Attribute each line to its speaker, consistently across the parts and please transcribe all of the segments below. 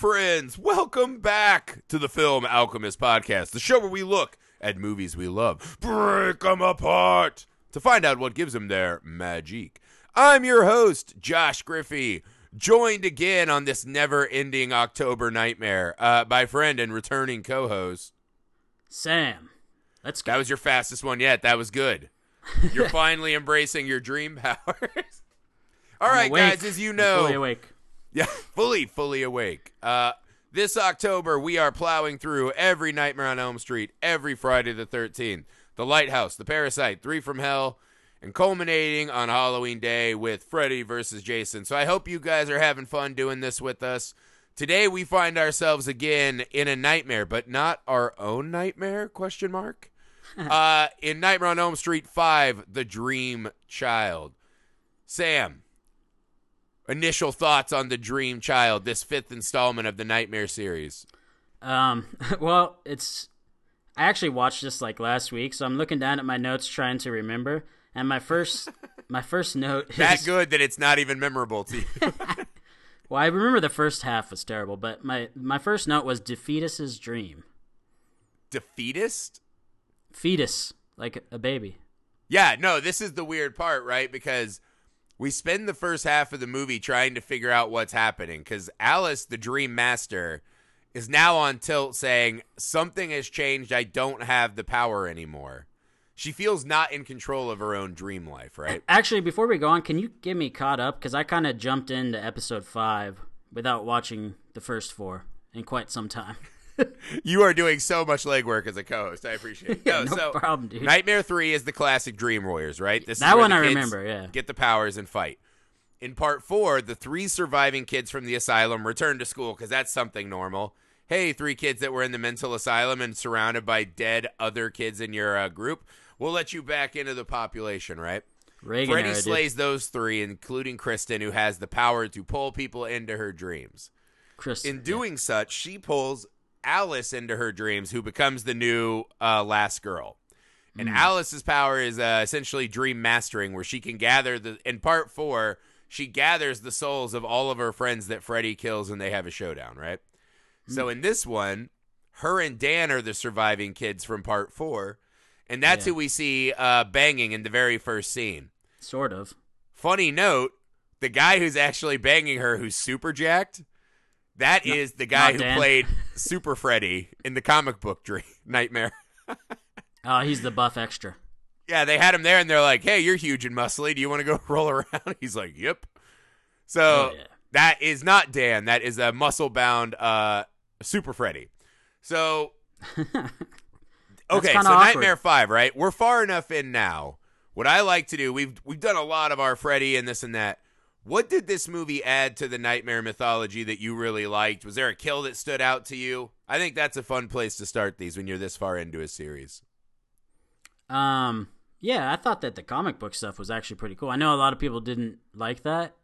Speaker 1: friends. Welcome back to the Film Alchemist podcast, the show where we look at movies we love, break them apart to find out what gives them their magic. I'm your host, Josh Griffey, joined again on this never ending October nightmare uh, by friend and returning co host.
Speaker 2: Sam. Let's go.
Speaker 1: That was your fastest one yet. That was good. You're finally embracing your dream powers. All
Speaker 2: I'm
Speaker 1: right,
Speaker 2: awake.
Speaker 1: guys, as you know,
Speaker 2: fully awake.
Speaker 1: Yeah, fully, fully awake. Uh, this October, we are plowing through every Nightmare on Elm Street, every Friday the 13th, The Lighthouse, The Parasite, Three from Hell, and culminating on Halloween Day with Freddy versus Jason. So I hope you guys are having fun doing this with us. Today we find ourselves again in a nightmare, but not our own nightmare? Question mark. uh, in Nightmare on Elm Street 5, The Dream Child. Sam, initial thoughts on the Dream Child, this fifth installment of the Nightmare series.
Speaker 2: Um, well, it's. I actually watched this like last week, so I'm looking down at my notes trying to remember. And my first, my first note is
Speaker 1: That good that it's not even memorable to you.
Speaker 2: well, I remember the first half was terrible, but my my first note was defeatus's dream.
Speaker 1: Defeatist?
Speaker 2: Fetus, like a baby.
Speaker 1: Yeah, no, this is the weird part, right? Because we spend the first half of the movie trying to figure out what's happening. Because Alice, the Dream Master, is now on tilt saying, Something has changed. I don't have the power anymore. She feels not in control of her own dream life, right?
Speaker 2: Actually, before we go on, can you get me caught up? Because I kind of jumped into episode five without watching the first four in quite some time.
Speaker 1: You are doing so much legwork as a co-host. I appreciate it.
Speaker 2: Yeah,
Speaker 1: No,
Speaker 2: no
Speaker 1: so
Speaker 2: problem, dude.
Speaker 1: Nightmare Three is the classic Dream Warriors, right? This is
Speaker 2: That one I remember, yeah.
Speaker 1: Get the powers and fight. In part four, the three surviving kids from the asylum return to school because that's something normal. Hey, three kids that were in the mental asylum and surrounded by dead other kids in your uh, group, we'll let you back into the population, right?
Speaker 2: Reagan
Speaker 1: Freddy
Speaker 2: era,
Speaker 1: slays those three, including Kristen, who has the power to pull people into her dreams.
Speaker 2: Chris,
Speaker 1: In
Speaker 2: yeah.
Speaker 1: doing such, she pulls Alice into her dreams, who becomes the new uh, last girl. And Alice's power is uh, essentially dream mastering, where she can gather the. In part four, she gathers the souls of all of her friends that Freddy kills, and they have a showdown, right? So in this one, her and Dan are the surviving kids from part four, and that's
Speaker 2: Yeah.
Speaker 1: who we see uh, banging in the very first scene.
Speaker 2: sort of.
Speaker 1: Funny note: the guy who's actually banging her, who's super jacked, that is the guy who
Speaker 2: Dan.
Speaker 1: played Super Freddy in the comic book Dream Nightmare.
Speaker 2: Oh, he's the buff extra.
Speaker 1: yeah, they had him there, and they're like, "Hey, you're huge and muscly. Do you want to go roll around?" He's like, "Yep." So
Speaker 2: Oh, yeah.
Speaker 1: that is not Dan. That is a muscle bound uh, Super Freddy. So okay, so
Speaker 2: awkward.
Speaker 1: Nightmare Five, right? We're far enough in now. What I like to do, we've we've done a lot of our Freddy and this and that. What did this movie add to the Nightmare mythology that you really liked? Was there a kill that stood out to you? I think that's a fun place to start these when you're this far into a series.
Speaker 2: Um, yeah, I thought that the comic book stuff was actually pretty cool. I know a lot of people didn't like that.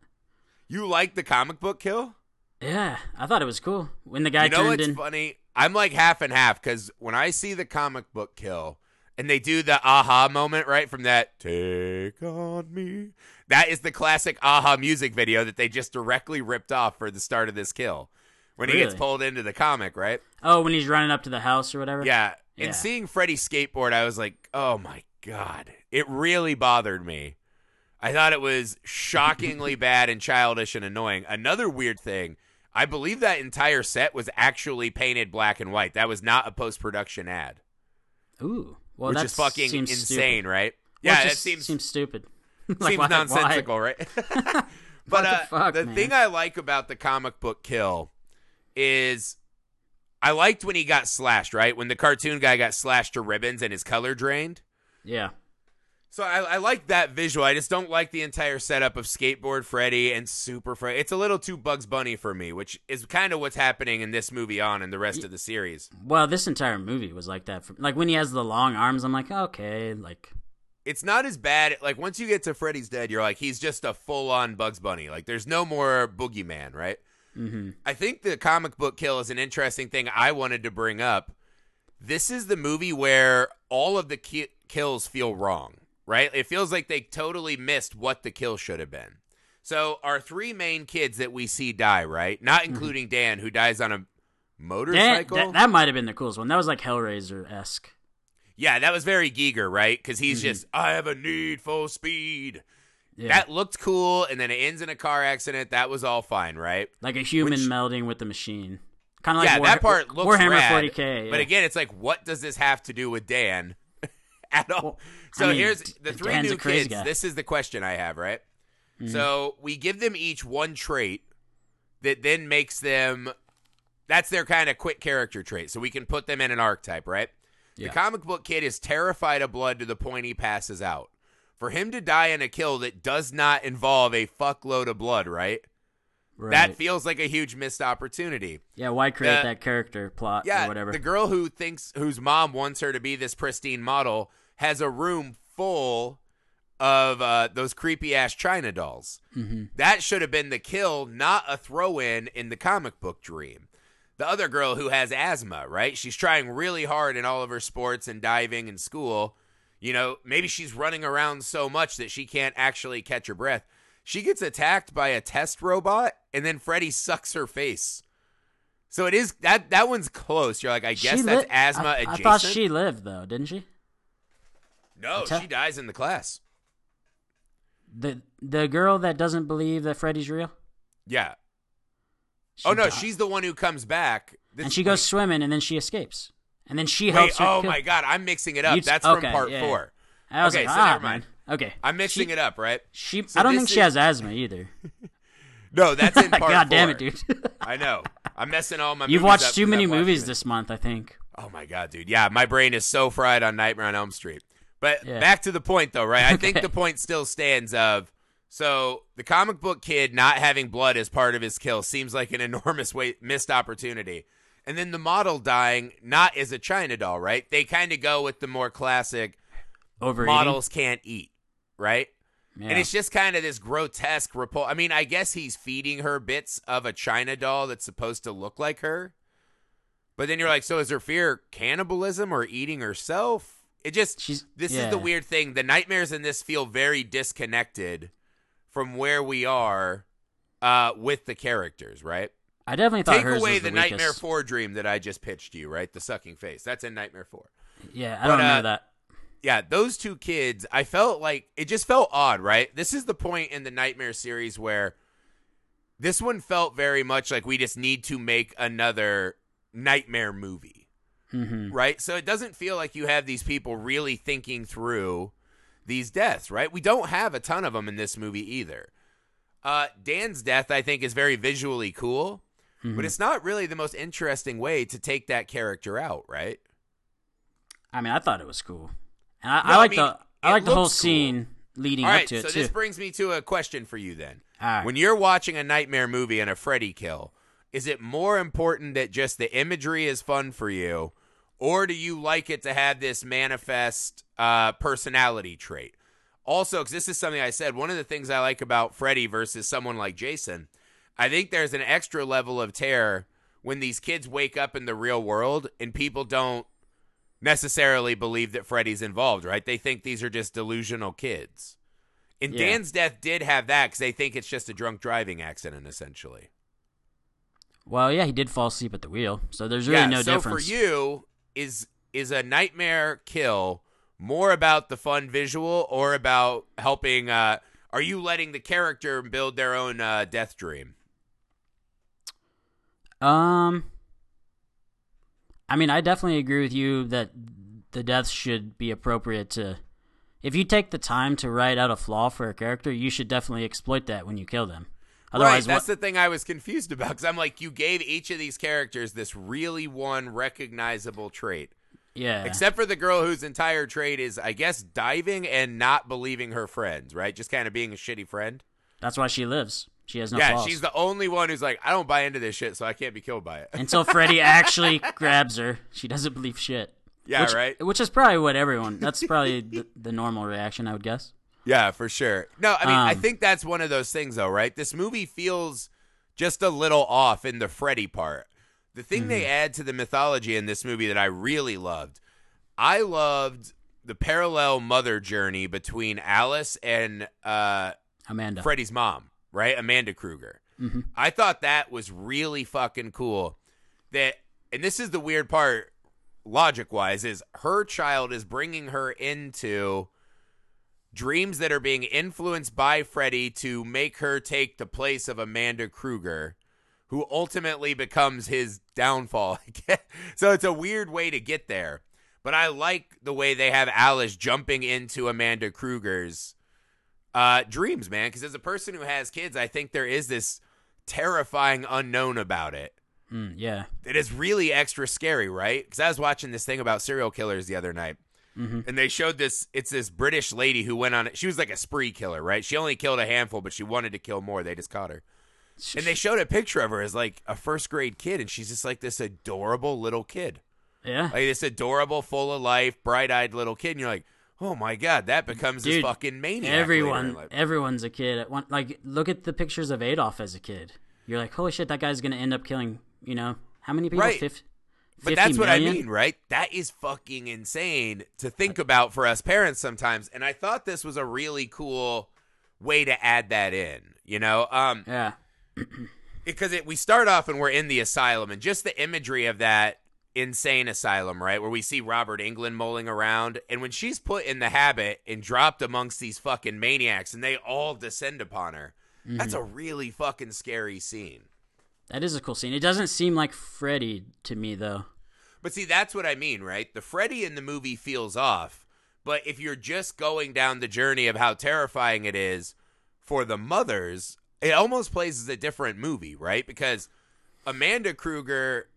Speaker 1: You like the comic book kill?
Speaker 2: Yeah, I thought it was cool when the guy
Speaker 1: you know
Speaker 2: turned
Speaker 1: what's
Speaker 2: in.
Speaker 1: funny? I'm like half and half because when I see the comic book kill and they do the aha moment right from that "Take on Me," that is the classic aha music video that they just directly ripped off for the start of this kill when he gets pulled into the comic, right?
Speaker 2: Oh, when he's running up to the house or whatever.
Speaker 1: Yeah.
Speaker 2: Yeah.
Speaker 1: And seeing Freddy skateboard, I was like, oh my God. It really bothered me. I thought it was shockingly bad and childish and annoying. Another weird thing, I believe that entire set was actually painted black and white. That was not a post production ad,
Speaker 2: Ooh, well,
Speaker 1: which is fucking
Speaker 2: seems
Speaker 1: insane,
Speaker 2: stupid.
Speaker 1: right?
Speaker 2: Well,
Speaker 1: yeah,
Speaker 2: it just
Speaker 1: seems
Speaker 2: seems stupid.
Speaker 1: seems
Speaker 2: why-
Speaker 1: nonsensical, right? but
Speaker 2: the
Speaker 1: uh,
Speaker 2: fuck,
Speaker 1: the thing I like about the comic book kill is I liked when he got slashed, right? When the cartoon guy got slashed to ribbons and his color drained.
Speaker 2: Yeah,
Speaker 1: So I, I like that visual. I just don't like the entire setup of skateboard Freddy and Super Freddy. It's a little too Bugs Bunny for me, which is kind of what's happening in this movie on and the rest of the series.
Speaker 2: well, this entire movie was like that. For, like when he has the long arms, I'm like, okay, like
Speaker 1: It's not as bad. Like once you get to Freddy's Dead, you're like he's just a full on Bugs Bunny. Like there's no more Boogeyman, right?
Speaker 2: hmm
Speaker 1: I think the comic book kill is an interesting thing I wanted to bring up. This is the movie where all of the ki- kills feel wrong, right? It feels like they totally missed what the kill should have been. So our three main kids that we see die, right? Not
Speaker 2: Mm-hmm.
Speaker 1: including Dan, who dies on a
Speaker 2: Dan,
Speaker 1: motorcycle.
Speaker 2: that, that might have been the coolest one. That was like Hellraiser esque.
Speaker 1: yeah, that was very Giger, right? Because he's
Speaker 2: Mm-hmm.
Speaker 1: just, I have a need for speed.
Speaker 2: Yeah.
Speaker 1: That looked cool, and then it ends in a car accident. That was all fine, right?
Speaker 2: like a human
Speaker 1: Which-
Speaker 2: melding with the machine. Kind of like
Speaker 1: yeah,
Speaker 2: War-
Speaker 1: that part looks
Speaker 2: Warhammer
Speaker 1: rad,
Speaker 2: 40k.
Speaker 1: But again, it's like, what does this have to do with Dan at all? So
Speaker 2: I mean,
Speaker 1: here's the three
Speaker 2: Dan's
Speaker 1: new kids.
Speaker 2: guy. Mm-hmm.
Speaker 1: This is the question I have, right? So we give them each one trait that then makes them. That's their kind of quick character trait. So we can put them in an archetype, right?
Speaker 2: Yeah.
Speaker 1: The comic book kid is terrified of blood to the point he passes out. For him to die in a kill that does not involve a fuckload of blood, right?
Speaker 2: right.
Speaker 1: That feels like a huge missed opportunity.
Speaker 2: yeah, why create
Speaker 1: the-
Speaker 2: that character plot
Speaker 1: Yeah,
Speaker 2: or whatever?
Speaker 1: the girl who thinks whose mom wants her to be this pristine model has a room full of uh, those creepy ass China dolls.
Speaker 2: hmm
Speaker 1: That should have been the kill, not a throw in in the comic book dream. The other girl who has asthma, right? She's trying really hard in all of her sports and diving and school. You know, maybe she's running around so much that she can't actually catch her breath. She gets attacked by a test robot, and then Freddy sucks her face. So it is that that one's close. You're like, I guess that's asthma
Speaker 2: I,
Speaker 1: adjacent.
Speaker 2: I thought she lived though, didn't she?
Speaker 1: No,
Speaker 2: Atta-
Speaker 1: she dies in the class.
Speaker 2: The the girl that doesn't believe that Freddy's real.
Speaker 1: Yeah.
Speaker 2: She
Speaker 1: oh no,
Speaker 2: di-
Speaker 1: she's the one who comes back. This-
Speaker 2: and she goes swimming and then she escapes and then she
Speaker 1: Wait,
Speaker 2: helps her.
Speaker 1: oh my god, I'm mixing it up. That's
Speaker 2: okay,
Speaker 1: from part
Speaker 2: yeah,
Speaker 1: four.
Speaker 2: I was
Speaker 1: okay,
Speaker 2: like,
Speaker 1: so
Speaker 2: ah,
Speaker 1: never mind.
Speaker 2: man. Okay,
Speaker 1: I'm mixing
Speaker 2: she,
Speaker 1: it up, right?
Speaker 2: She,
Speaker 1: So
Speaker 2: I don't think she has asthma either.
Speaker 1: No, that's in part
Speaker 2: God damn it, dude!
Speaker 1: I know. I'm messing all my.
Speaker 2: You've watched too many movies this month, I think.
Speaker 1: Oh my god, dude. Yeah, my brain is so fried on Nightmare on Elm Street. But
Speaker 2: Yeah.
Speaker 1: back to the point, though, right? I think the point still stands. Of so the comic book kid not having blood as part of his kill seems like an enormous way, missed opportunity. And then the model dying not as a China doll, right? They kind of go with the more classic
Speaker 2: Overeating.
Speaker 1: models can't eat, right?
Speaker 2: Yeah.
Speaker 1: And it's just kind of this grotesque repul. I mean, I guess he's feeding her bits of a China doll that's supposed to look like her. But then you're like, so is her fear cannibalism or eating herself? It just
Speaker 2: She's-
Speaker 1: this is the weird thing. The nightmares in this feel very disconnected from where we are uh, with the characters, right?
Speaker 2: I definitely thought
Speaker 1: Take
Speaker 2: hers
Speaker 1: away
Speaker 2: was
Speaker 1: the,
Speaker 2: the,
Speaker 1: Nightmare 4 dream that I just pitched you, right? The sucking face. That's in Nightmare 4.
Speaker 2: Yeah, I
Speaker 1: But,
Speaker 2: don't
Speaker 1: uh,
Speaker 2: that.
Speaker 1: yeah, those two kids, I felt like it just felt odd, right? This is the point in the Nightmare series where this one felt very much like we just need to make another Nightmare movie,
Speaker 2: hmm
Speaker 1: right? So it doesn't feel like you have these people really thinking through these deaths, right? We don't have a ton of them in this movie either. Uh, Dan's death, I think, is very visually cool, but it's not really the most interesting way to take that character out, right?
Speaker 2: I mean, I thought it was cool, and I,
Speaker 1: No,
Speaker 2: I
Speaker 1: I
Speaker 2: like
Speaker 1: mean,
Speaker 2: the I like the whole
Speaker 1: cool.
Speaker 2: scene leading
Speaker 1: All
Speaker 2: up
Speaker 1: right,
Speaker 2: to it.
Speaker 1: so
Speaker 2: this
Speaker 1: brings me to a question for you then.
Speaker 2: Right.
Speaker 1: When you're watching a nightmare movie and a Freddy kill, is it more important that just the imagery is fun for you, or do you like it to have this manifest uh, personality trait? Also, because this is something I said, one of the things I like about Freddy versus someone like Jason, I think there's an extra level of terror when these kids wake up in the real world and people don't necessarily believe that Freddy's involved, right? They think these are just delusional kids. And
Speaker 2: Yeah.
Speaker 1: Dan's death did have that because they think it's just a drunk driving accident, essentially.
Speaker 2: Well, yeah, he did fall asleep at the wheel, so there's really
Speaker 1: yeah.
Speaker 2: no
Speaker 1: so
Speaker 2: difference.
Speaker 1: So for you, is is a nightmare kill more about the fun visual or about helping? Uh, are you letting the character build their own uh, death dream?
Speaker 2: Um, I mean, I definitely agree with you that the deaths should be appropriate to. If you take the time to write out a flaw for a character, you should definitely exploit that when you kill them.
Speaker 1: Right. That's
Speaker 2: what,
Speaker 1: the thing I was confused about because I'm like, you gave each of these characters this really one recognizable trait.
Speaker 2: yeah,
Speaker 1: Except for the girl whose entire trait is, I guess, diving and not believing her friends, right? Just kind of being a shitty friend.
Speaker 2: that's why she lives. She has no
Speaker 1: yeah,
Speaker 2: flaws.
Speaker 1: she's the only one who's like, I don't buy into this shit, so I can't be killed by it.
Speaker 2: Until Freddy actually grabs her, she doesn't believe shit.
Speaker 1: yeah,
Speaker 2: which,
Speaker 1: right.
Speaker 2: Which is probably what everyone. That's probably the, the normal reaction, I would guess.
Speaker 1: Yeah, for sure. No, I mean, I
Speaker 2: Um,
Speaker 1: think that's one of those things, though, right? This movie feels just a little off in the Freddy part. The thing they
Speaker 2: Mm-hmm.
Speaker 1: add to the mythology in this movie that I really loved, I loved the parallel mother journey between Alice and uh,
Speaker 2: Amanda.
Speaker 1: Freddy's mom, right? Amanda Krueger.
Speaker 2: Mm-hmm.
Speaker 1: I thought that was really fucking cool. That, and this is the weird part, logic wise, is her child is bringing her into dreams that are being influenced by Freddy to make her take the place of Amanda Krueger, who ultimately becomes his downfall. so it's a weird way to get there. But I like the way they have Alice jumping into Amanda Krueger's uh, dreams, man. Because as a person who has kids, I think there is this terrifying unknown about it.
Speaker 2: Mm, yeah.
Speaker 1: It is really extra scary, right? Because I was watching this thing about serial killers the other night,
Speaker 2: Mhm.
Speaker 1: and they showed this. It's this British lady who went on. She was like a spree killer, right? She only killed a handful, but she wanted to kill more. They just caught her, and they showed a picture of her as like a first grade kid, and she's just like this adorable little kid,
Speaker 2: Yeah.
Speaker 1: like this adorable, full of life, bright eyed little kid. And you're like, oh my god, that becomes this fucking maniac.
Speaker 2: Everyone, everyone's a kid. At one, like, look at the pictures of Adolf as a kid. You're like, holy shit, that guy's gonna end up killing. You know, how many people?
Speaker 1: Right.
Speaker 2: Fif-
Speaker 1: But that's what I mean, right? That is fucking insane to think about for us parents sometimes. And I thought this was a really cool way to add that in, you know? Um
Speaker 2: Yeah.
Speaker 1: because it, we start off and we're in the asylum and just the imagery of that insane asylum, right? Where we see Robert Englund mulling around and when she's put in the habit and dropped amongst these fucking maniacs and they all descend upon her. That's
Speaker 2: Mm-hmm.
Speaker 1: a really fucking scary scene.
Speaker 2: That is a cool scene. It doesn't seem like Freddy to me though.
Speaker 1: But see, that's what I mean, right? The Freddy in the movie feels off. But if you're just going down the journey of how terrifying it is for the mothers, it almost plays as a different movie, right? Because Amanda Krueger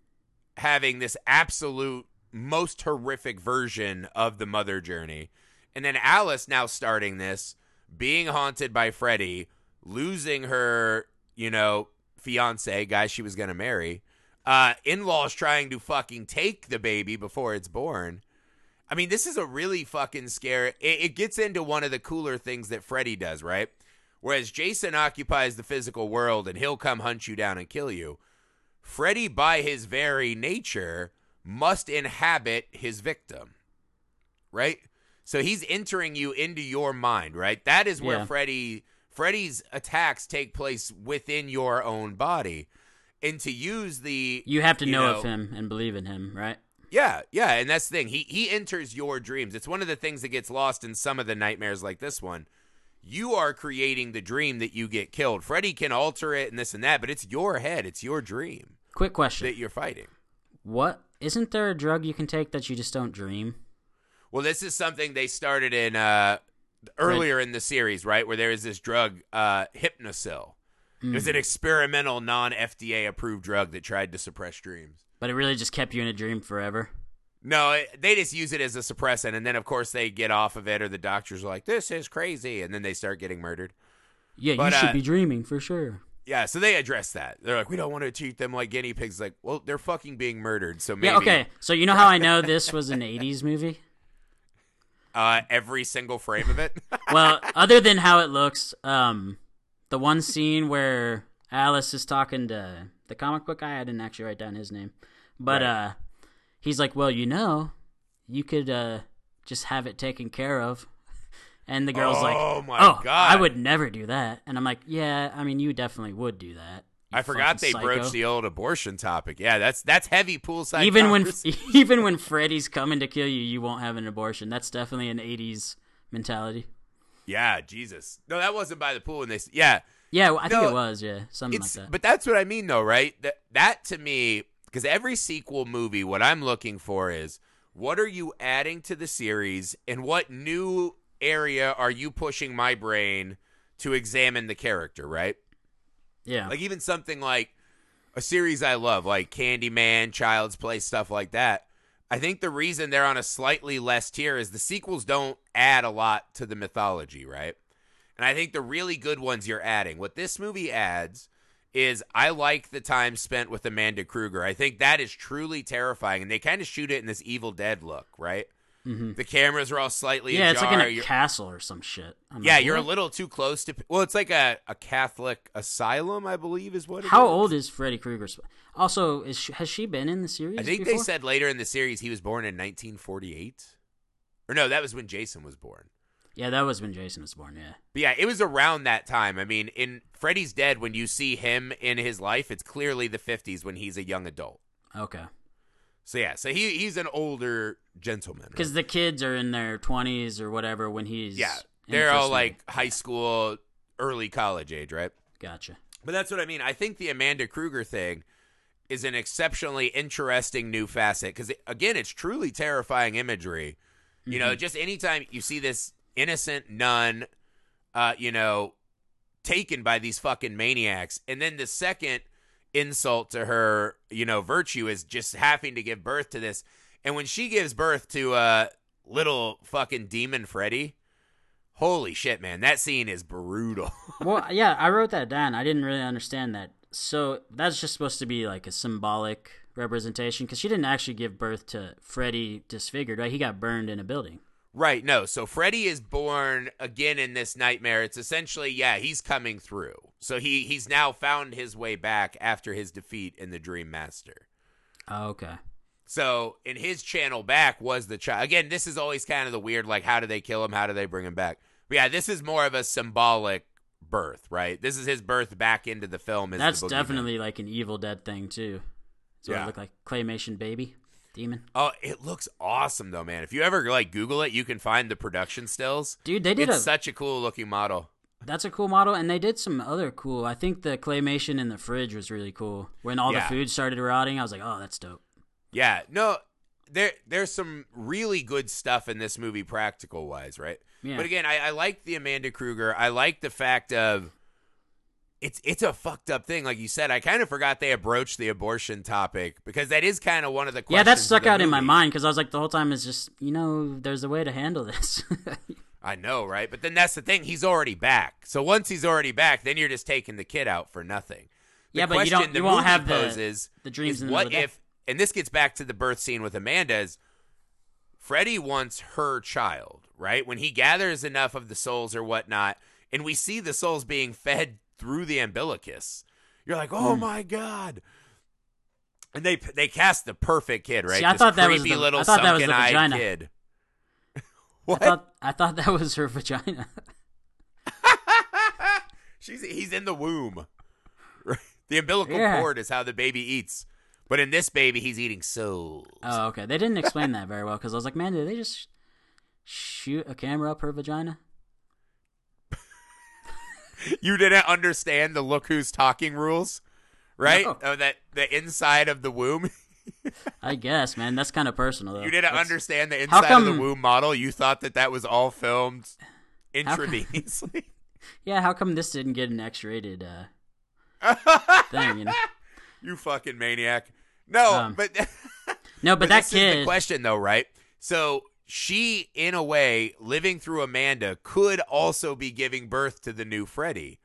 Speaker 1: having this absolute most horrific version of the mother journey, and then Alice now starting this, being haunted by Freddy, losing her, you know, fiance, guy she was going to marry, uh, in laws trying to fucking take the baby before it's born. I mean, this is a really fucking scary. It, it gets into one of the cooler things that Freddy does, right? Whereas Jason occupies the physical world and he'll come hunt you down and kill you. Freddy, by his very nature, must inhabit his victim, right? So he's entering you into your mind, right? That is where
Speaker 2: Yeah.
Speaker 1: Freddy Freddy's attacks take place within your own body. And to use the
Speaker 2: You have to
Speaker 1: you
Speaker 2: know, of him and believe in him, right?
Speaker 1: yeah, yeah, and that's the thing. He he enters your dreams. It's one of the things that gets lost in some of the nightmares like this one. You are creating the dream that you get killed. Freddy can alter it and this and that, but it's your head, it's your dream
Speaker 2: Quick question.
Speaker 1: that you're fighting.
Speaker 2: What isn't there a drug you can take that you just don't dream?
Speaker 1: Well, this is something they started in uh earlier in the series, right? Where there is this drug, uh Hypnocil. It was an experimental non FDA approved drug that tried to suppress dreams.
Speaker 2: But it really just kept you in a dream forever.
Speaker 1: No, it, they just use it as a suppressant, and then of course they get off of it, or the doctors are like, "This is crazy," and then they start getting murdered.
Speaker 2: Yeah,
Speaker 1: But,
Speaker 2: you should
Speaker 1: uh,
Speaker 2: be dreaming for sure.
Speaker 1: Yeah, so they address that. They're like, "We don't want to treat them like guinea pigs." Like, well, they're fucking being murdered, so maybe
Speaker 2: Yeah, okay. So you know how I know this was an 80s movie?
Speaker 1: Uh, every single frame of it.
Speaker 2: Well, other than how it looks, um, the one scene where Alice is talking to the comic book guy, I didn't actually write down his name, but
Speaker 1: Right.
Speaker 2: uh, he's like, "Well, you know, you could uh just have it taken care of." And the girl's like,
Speaker 1: Oh, my
Speaker 2: "Oh,
Speaker 1: God.
Speaker 2: I would never do that." And I'm like, "Yeah, I mean, you definitely would do that."
Speaker 1: I forgot they
Speaker 2: fucking
Speaker 1: broached the old abortion topic. Yeah, that's that's heavy poolside.
Speaker 2: even when even when Freddy's coming to kill you, you won't have an abortion. That's definitely an '80s mentality.
Speaker 1: yeah, Jesus, no, that wasn't by the pool. And they, yeah,
Speaker 2: Yeah, I think it was. Yeah, something like that.
Speaker 1: but that's what I mean though, right? That that to me because every sequel movie what I'm looking for is what are you adding to the series and what new area are you pushing my brain to examine the character, right?
Speaker 2: Yeah,
Speaker 1: Like even something like a series I love like Candyman, Child's Play, stuff like that. I think the reason they're on a slightly less tier is the sequels don't add a lot to the mythology, right? And I think the really good ones you're adding. What this movie adds is I like the time spent with Amanda Krueger. I think that is truly terrifying, and they kind of shoot it in this Evil Dead look, right?
Speaker 2: Mhm.
Speaker 1: The cameras are all slightly
Speaker 2: yeah. It's like in a
Speaker 1: You're-
Speaker 2: castle or some shit. I'm
Speaker 1: yeah,
Speaker 2: like,
Speaker 1: you're a little too close to. Well, it's like a, a Catholic asylum, I believe, is what. it
Speaker 2: How
Speaker 1: is.
Speaker 2: old is Freddy Krueger? Also, is she, has she been in the series?
Speaker 1: I think
Speaker 2: before?
Speaker 1: they said later in the series he was born in 1948. Or no, that was when Jason was born.
Speaker 2: Yeah, that was when Jason was born. Yeah.
Speaker 1: But yeah, it was around that time. I mean, in Freddy's Dead, when you see him in his life, it's clearly the 50s when he's a young adult.
Speaker 2: Okay.
Speaker 1: So yeah, so he he's an older gentleman. right?
Speaker 2: Because the kids are in their twenties or whatever when he's
Speaker 1: yeah, they're all like high school, early college age, right?
Speaker 2: Gotcha.
Speaker 1: But that's what I mean. I think the Amanda Krueger thing is an exceptionally interesting new facet because again, it's truly terrifying imagery. You know, just anytime you see this innocent nun, uh, you know, taken by these fucking maniacs, and then the second insult to her, you know, virtue is just having to give birth to this. And when she gives birth to uh little fucking demon Freddy, holy shit, man, that scene is brutal.
Speaker 2: well, yeah, I wrote that down. I didn't really understand that. So that's just supposed to be like a symbolic representation because she didn't actually give birth to Freddy disfigured, right? He got burned in a building.
Speaker 1: Right, no. So Freddy is born again in this nightmare. It's essentially, yeah, he's coming through. So he he's now found his way back after his defeat in the Dream Master.
Speaker 2: Oh, okay.
Speaker 1: So in his channel back was the child. Again, this is always kind of the weird, like how do they kill him? How do they bring him back? But yeah, this is more of a symbolic birth, right? This is his birth back into the film.
Speaker 2: That's
Speaker 1: the
Speaker 2: definitely like an Evil Dead thing too. So
Speaker 1: Yeah.
Speaker 2: it look like claymation baby demon.
Speaker 1: Oh, it looks awesome though, man. If you ever like Google it, you can find the production stills.
Speaker 2: Dude, they did
Speaker 1: It's
Speaker 2: a
Speaker 1: such a cool looking model.
Speaker 2: That's a cool model, and they did some other cool. I think the claymation in the fridge was really cool. When all
Speaker 1: Yeah.
Speaker 2: the food started rotting, I was like, "Oh, that's dope."
Speaker 1: Yeah, no, there there's some really good stuff in this movie, practical wise, right?
Speaker 2: Yeah.
Speaker 1: But again, I, I like the Amanda Krueger. I like the fact of it's it's a fucked up thing, like you said. I kind of forgot they broached the abortion topic because that is kind of one of the
Speaker 2: Yeah, that stuck
Speaker 1: the
Speaker 2: out in my mind because I was like, the whole time is just, you know, there's a way to handle this.
Speaker 1: I know, right? But then that's the thing; he's already back. So once he's already back, then you're just taking the kid out for nothing. The
Speaker 2: Yeah, but you don't-
Speaker 1: the
Speaker 2: you won't have the-
Speaker 1: poses
Speaker 2: the dreams
Speaker 1: is
Speaker 2: in the
Speaker 1: what if? And this gets back to the birth scene with Amanda. Is Freddy wants her child, right? When he gathers enough of the souls or whatnot, and we see the souls being fed through the umbilicus, you're like, oh
Speaker 2: Hmm.
Speaker 1: my god. And they they cast the perfect kid, right?
Speaker 2: See, I
Speaker 1: This
Speaker 2: thought that was the-
Speaker 1: little
Speaker 2: I thought that was the vagina.
Speaker 1: kid.
Speaker 2: I
Speaker 1: what?
Speaker 2: thought I thought that was her vagina.
Speaker 1: She's he's in the womb. The umbilical
Speaker 2: Yeah.
Speaker 1: cord is how the baby eats. But in this baby, he's eating souls.
Speaker 2: oh, okay. They didn't explain that very well because I was like, man, did they just shoot a camera up her vagina?
Speaker 1: you didn't understand the look who's talking rules, right?
Speaker 2: No.
Speaker 1: Oh, that the inside of the womb.
Speaker 2: I guess, man. That's kind of personal. Though.
Speaker 1: you didn't
Speaker 2: That's-
Speaker 1: understand the
Speaker 2: How
Speaker 1: inside of the womb model. You thought that that was all filmed
Speaker 2: How come-
Speaker 1: intravenously.
Speaker 2: Yeah, how come this didn't get an X-rated uh, thing? You know?
Speaker 1: you fucking maniac. No,
Speaker 2: Um,
Speaker 1: but
Speaker 2: No, but, that
Speaker 1: this is the
Speaker 2: kid.
Speaker 1: question though, right? So she, in a way, living through Amanda, could also be giving birth to the new Freddy.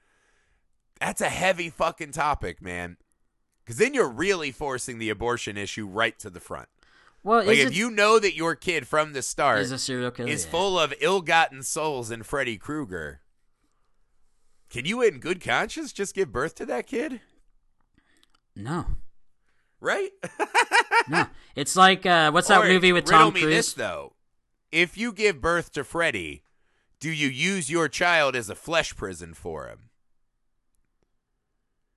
Speaker 1: That's a heavy fucking topic, man. Because then you're really forcing the abortion issue right to the front.
Speaker 2: well,
Speaker 1: Like
Speaker 2: is
Speaker 1: if
Speaker 2: it,
Speaker 1: you know that your kid from the start
Speaker 2: is a serial killer?
Speaker 1: is
Speaker 2: Yeah.
Speaker 1: full of ill-gotten souls and Freddy Krueger, can you, in good conscience, just give birth to that kid?
Speaker 2: No,
Speaker 1: Right?
Speaker 2: no. It's like uh, what's that
Speaker 1: Or
Speaker 2: movie with Tom
Speaker 1: me
Speaker 2: Cruise?
Speaker 1: this though: If you give birth to Freddy, do you use your child as a flesh prison for him?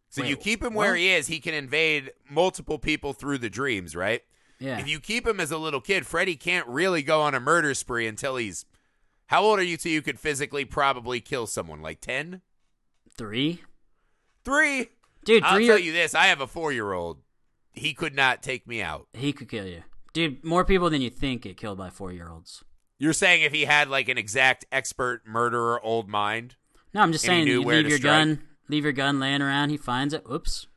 Speaker 1: So you keep him where
Speaker 2: what?
Speaker 1: he is. He can invade multiple people through the dreams, right?
Speaker 2: yeah.
Speaker 1: If you keep him as a little kid, Freddy can't really go on a murder spree until he's. How old are you till you could physically probably kill someone? Like 10?
Speaker 2: Three,
Speaker 1: Three?
Speaker 2: dude.
Speaker 1: I'll
Speaker 2: three.
Speaker 1: tell
Speaker 2: or-
Speaker 1: you this I have a four year old. He could not take me out.
Speaker 2: He could kill you, dude. More people than you think get killed by four-year-olds.
Speaker 1: You're saying if he had like an exact expert murderer old mind?
Speaker 2: No, I'm just saying. You leave your
Speaker 1: strike.
Speaker 2: gun, leave your gun laying around. He finds it. Oops.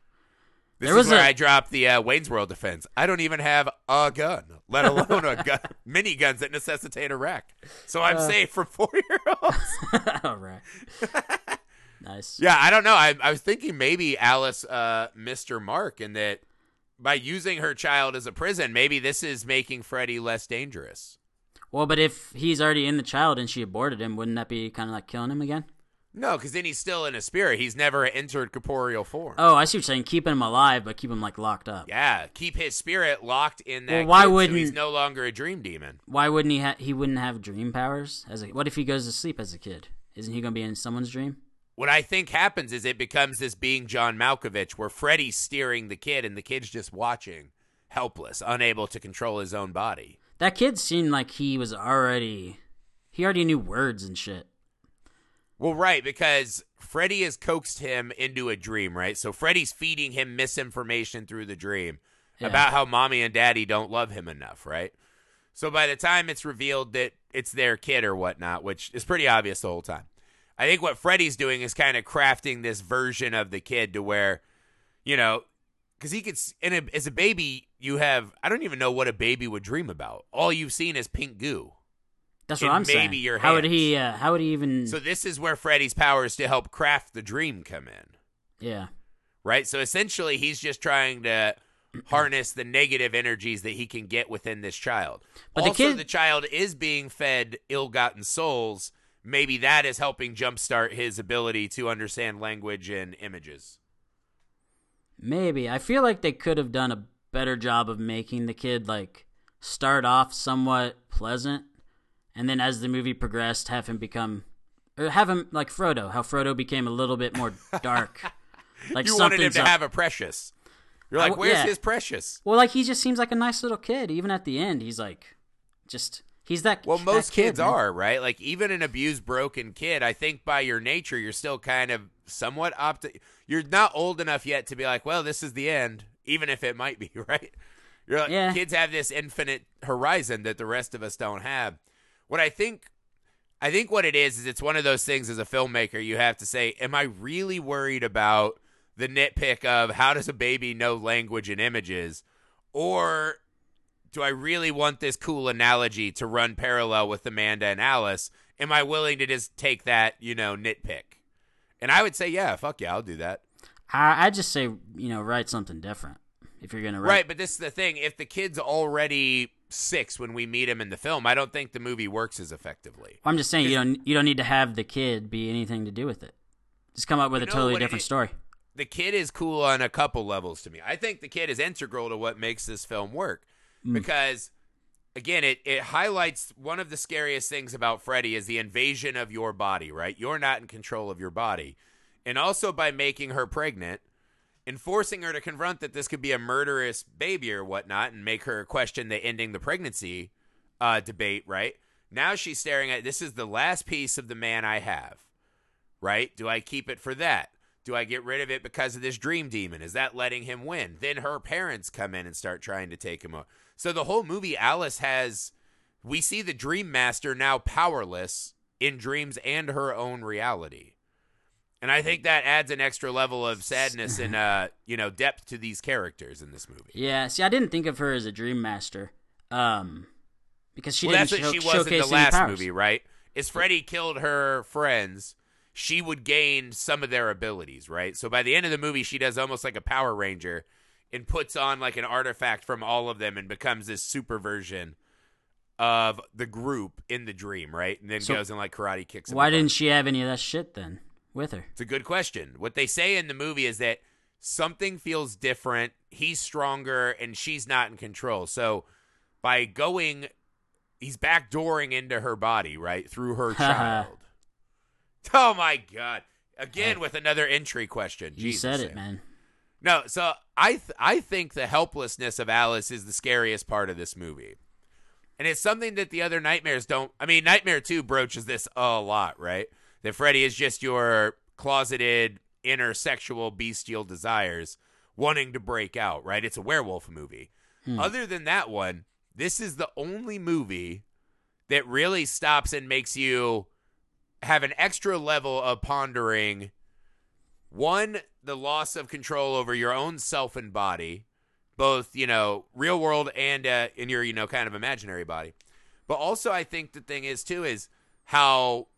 Speaker 1: This
Speaker 2: There
Speaker 1: is
Speaker 2: was
Speaker 1: where
Speaker 2: a-
Speaker 1: I dropped the uh, Wayne's World defense. I don't even have a gun, let alone a gun, mini guns that necessitate a rack. So I'm
Speaker 2: Uh.
Speaker 1: safe from four year olds.
Speaker 2: All right. nice.
Speaker 1: yeah, I don't know. I, I was thinking maybe Alice, uh, Mr. Mark, and that by using her child as a prison, maybe this is making Freddy less dangerous.
Speaker 2: Well, but if he's already in the child and she aborted him, wouldn't that be kind of like killing him again?
Speaker 1: No, because then he's still in a spirit. He's never entered corporeal form.
Speaker 2: Oh, I see what you're saying. Keeping him alive, but keep him like locked up.
Speaker 1: Yeah, keep his spirit locked in that.
Speaker 2: Well, why
Speaker 1: kid so
Speaker 2: wouldn't-
Speaker 1: he's no longer a dream demon?
Speaker 2: Why wouldn't he? Ha- he wouldn't have dream powers. As a, what if he goes to sleep as a kid? Isn't he going to be in someone's dream?
Speaker 1: What I think happens is it becomes this being John Malkovich, where Freddy's steering the kid and the kid's just watching, helpless, unable to control his own body.
Speaker 2: That kid seemed like he was already. He already knew words and shit.
Speaker 1: Well, right, because Freddy has coaxed him into a dream, right? So Freddy's feeding him misinformation through the dream
Speaker 2: Yeah.
Speaker 1: about how mommy and daddy don't love him enough, right? So by the time it's revealed that it's their kid or whatnot, which is pretty obvious the whole time, I think what Freddy's doing is kind of crafting this version of the kid to where, you know, because he could, and a, as a baby, you have, I don't even know what a baby would dream about. All you've seen is pink goo.
Speaker 2: That's what I'm saying.
Speaker 1: maybe your
Speaker 2: how would he? Uh, how would he even?
Speaker 1: So this is where Freddy's powers to help craft the dream come in.
Speaker 2: yeah.
Speaker 1: right? So essentially, he's just trying to harness the negative energies that he can get within this child.
Speaker 2: But the
Speaker 1: also,
Speaker 2: kid-
Speaker 1: the child is being fed ill-gotten souls. Maybe that is helping jumpstart his ability to understand language and images.
Speaker 2: Maybe. I feel like they could have done a better job of making the kid like start off somewhat pleasant and then as the movie progressed have him become or have him like Frodo, how Frodo became a little bit more dark. like
Speaker 1: you wanted him to
Speaker 2: up.
Speaker 1: have a precious. You're like,
Speaker 2: w-
Speaker 1: where's
Speaker 2: yeah.
Speaker 1: his precious?
Speaker 2: Well, like he just seems like a nice little kid. Even at the end, he's like just he's that
Speaker 1: Well,
Speaker 2: that
Speaker 1: most
Speaker 2: kid,
Speaker 1: kids
Speaker 2: man.
Speaker 1: are, right? Like even an abused, broken kid, I think by your nature, you're still kind of somewhat opti- You're not old enough yet to be like, well, this is the end, even if it might be, right? You're like,
Speaker 2: Yeah.
Speaker 1: kids have this infinite horizon that the rest of us don't have. What I think, I think what it is is it's one of those things as a filmmaker you have to say, am I really worried about the nitpick of how does a baby know language and images, or do I really want this cool analogy to run parallel with Amanda and Alice? Am I willing to just take that, you know, nitpick? And I would say, yeah, fuck yeah, I'll do that.
Speaker 2: I I just say, you know, write something different if you're going to write.
Speaker 1: Right, but this is the thing. If the kid's already six when we meet him in the film, I don't think the movie works as effectively.
Speaker 2: I'm just saying you don't you don't need to have the kid be anything to do with it. Just come up with
Speaker 1: You
Speaker 2: a
Speaker 1: know
Speaker 2: totally
Speaker 1: what it
Speaker 2: different story.
Speaker 1: The kid is cool on a couple levels to me. I think the kid is integral to what makes this film work mm. because again, it, it highlights one of the scariest things about Freddy is the invasion of your body, right? You're not in control of your body. And also by making her pregnant and forcing her to confront that this could be a murderous baby or whatnot and make her question the ending the pregnancy uh, debate, right? Now she's staring at this is the last piece of the man I have, right? Do I keep it for that? Do I get rid of it because of this dream demon? Is that letting him win? Then her parents come in and start trying to take him out. So the whole movie, Alice has, we see the dream master now powerless in dreams and her own reality. And I think that adds an extra level of sadness and, uh, you know, depth to these characters in this movie.
Speaker 2: Yeah, see, I didn't think of her as a dream master, um, because she
Speaker 1: well,
Speaker 2: didn't
Speaker 1: that's what
Speaker 2: show-
Speaker 1: she was in the last movie, right? Is Freddy killed her friends, she would gain some of their abilities, right? So by the end of the movie, she does almost like a Power Ranger and puts on like an artifact from all of them and becomes this super version of the group in the dream, right? And then
Speaker 2: So-
Speaker 1: goes and like karate kicks.
Speaker 2: Why didn't she have any of that shit then with her?
Speaker 1: It's a good question. What they say in the movie is that something feels different. He's stronger and she's not in control. So by going, he's backdooring into her body, right? Through her child. oh my God. Again,
Speaker 2: Hey.
Speaker 1: with another entry question.
Speaker 2: You
Speaker 1: Jesus,
Speaker 2: said it, man.
Speaker 1: No, so I th- I think the helplessness of Alice is the scariest part of this movie. And it's something that the other nightmares don't I mean Nightmare 2 broaches this a lot, right? That Freddy is just your closeted inner sexual bestial desires wanting to break out, right? It's a werewolf movie. Hmm. Other than that one, this is the only movie that really stops and makes you have an extra level of pondering one the loss of control over your own self and body both you know real world and uh, in your you know kind of imaginary body. But also i think the thing is too is how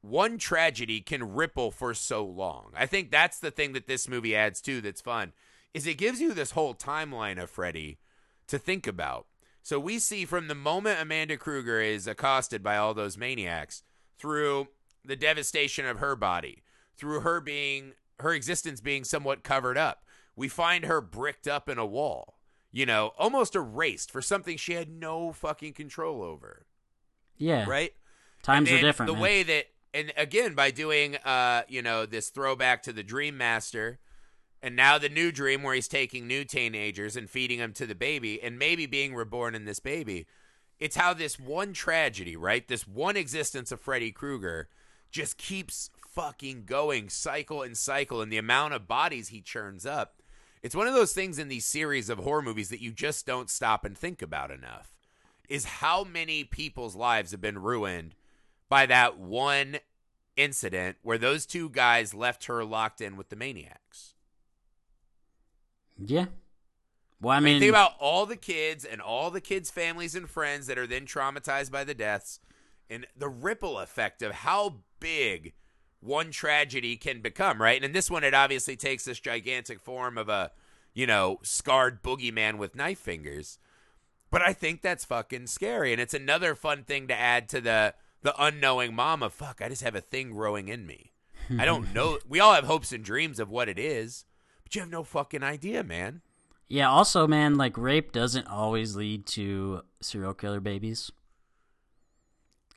Speaker 1: one tragedy can ripple for so long. I think that's the thing that this movie adds to that's fun is it gives you this whole timeline of freddy to think about. So we see from the moment amanda krueger is accosted by all those maniacs through the devastation of her body, through her being her existence being somewhat covered up. We find her bricked up in a wall, you know, almost erased for something she had no fucking control over.
Speaker 2: Yeah.
Speaker 1: Right?
Speaker 2: Times are different.
Speaker 1: The
Speaker 2: man.
Speaker 1: way that, and again, by doing, uh, you know, this throwback to the Dream Master, and now the new dream where he's taking new teenagers and feeding them to the baby, and maybe being reborn in this baby. It's how this one tragedy, right? This one existence of Freddy Krueger just keeps fucking going cycle and cycle, and the amount of bodies he churns up. It's one of those things in these series of horror movies that you just don't stop and think about enough. Is how many people's lives have been ruined by that one incident where those two guys left her locked in with the maniacs.
Speaker 2: Yeah. Well, I
Speaker 1: I
Speaker 2: mean,
Speaker 1: mean, think about all the kids and all the kids' families and friends that are then traumatized by the deaths and the ripple effect of how big one tragedy can become, right? And in this one, it obviously takes this gigantic form of a, you know, scarred boogeyman with knife fingers. But I think that's fucking scary. And it's another fun thing to add to the the unknowing mom of fuck, I just have a thing growing in me. I don't know. We all have hopes and dreams of what it is, but you have no fucking idea, man.
Speaker 2: yeah. Also, man, like rape doesn't always lead to serial killer babies.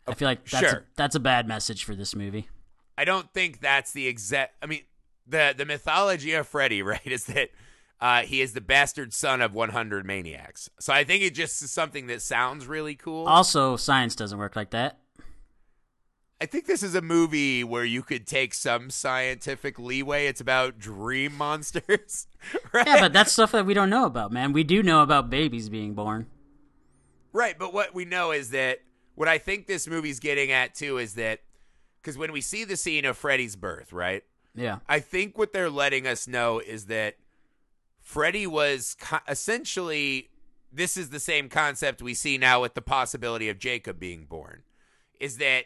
Speaker 2: I feel like that's
Speaker 1: sure.
Speaker 2: a, that's a bad message for this movie.
Speaker 1: I don't think that's the exact. I mean, the the mythology of Freddy, right, is that uh, he is the bastard son of 100 maniacs. So I think it just is something that sounds really cool.
Speaker 2: Also, science doesn't work like that.
Speaker 1: I think this is a movie where you could take some scientific leeway. It's about dream monsters, right?
Speaker 2: Yeah, but that's stuff that we don't know about, man. We do know about babies being born.
Speaker 1: Right, but what we know is that what I think this movie's getting at too is that because when we see the scene of Freddy's birth, right?
Speaker 2: Yeah.
Speaker 1: I think what they're letting us know is that Freddy was co- essentially this is the same concept we see now with the possibility of Jacob being born. Is that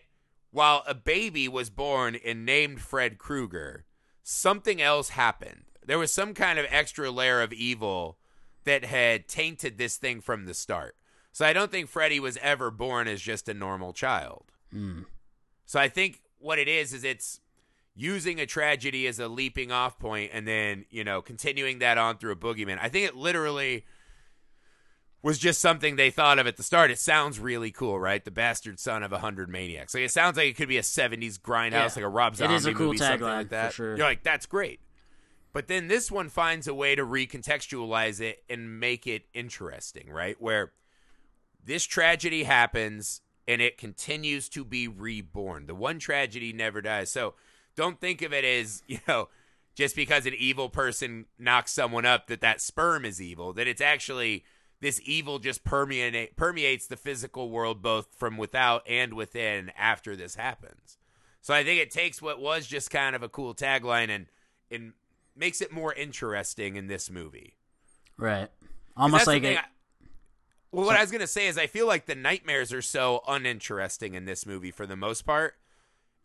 Speaker 1: while a baby was born and named Fred Krueger, something else happened. There was some kind of extra layer of evil that had tainted this thing from the start. So I don't think Freddy was ever born as just a normal child.
Speaker 2: Mm.
Speaker 1: So I think what it is is it's using a tragedy as a leaping off point and then, you know, continuing that on through a boogeyman. I think it literally was just something they thought of at the start. It sounds really cool, right? The bastard son of a hundred maniacs. Like it sounds like it could be a '70s grindhouse,
Speaker 2: Yeah.
Speaker 1: like a Rob
Speaker 2: It
Speaker 1: Zombie
Speaker 2: is a cool
Speaker 1: movie, something like that.
Speaker 2: sure.
Speaker 1: You're like, that's great. But then this one finds a way to recontextualize it and make it interesting, right? Where this tragedy happens and it continues to be reborn. The one tragedy never dies. So don't think of it as, you know, just because an evil person knocks someone up that that sperm is evil, that it's actually this evil just permeate, permeates the physical world both from without and within after this happens. So I think it takes what was just kind of a cool tagline and and makes it more interesting in this movie.
Speaker 2: Right. Almost like it.
Speaker 1: I- well, what I was gonna say is I feel like the nightmares are so uninteresting in this movie for the most part.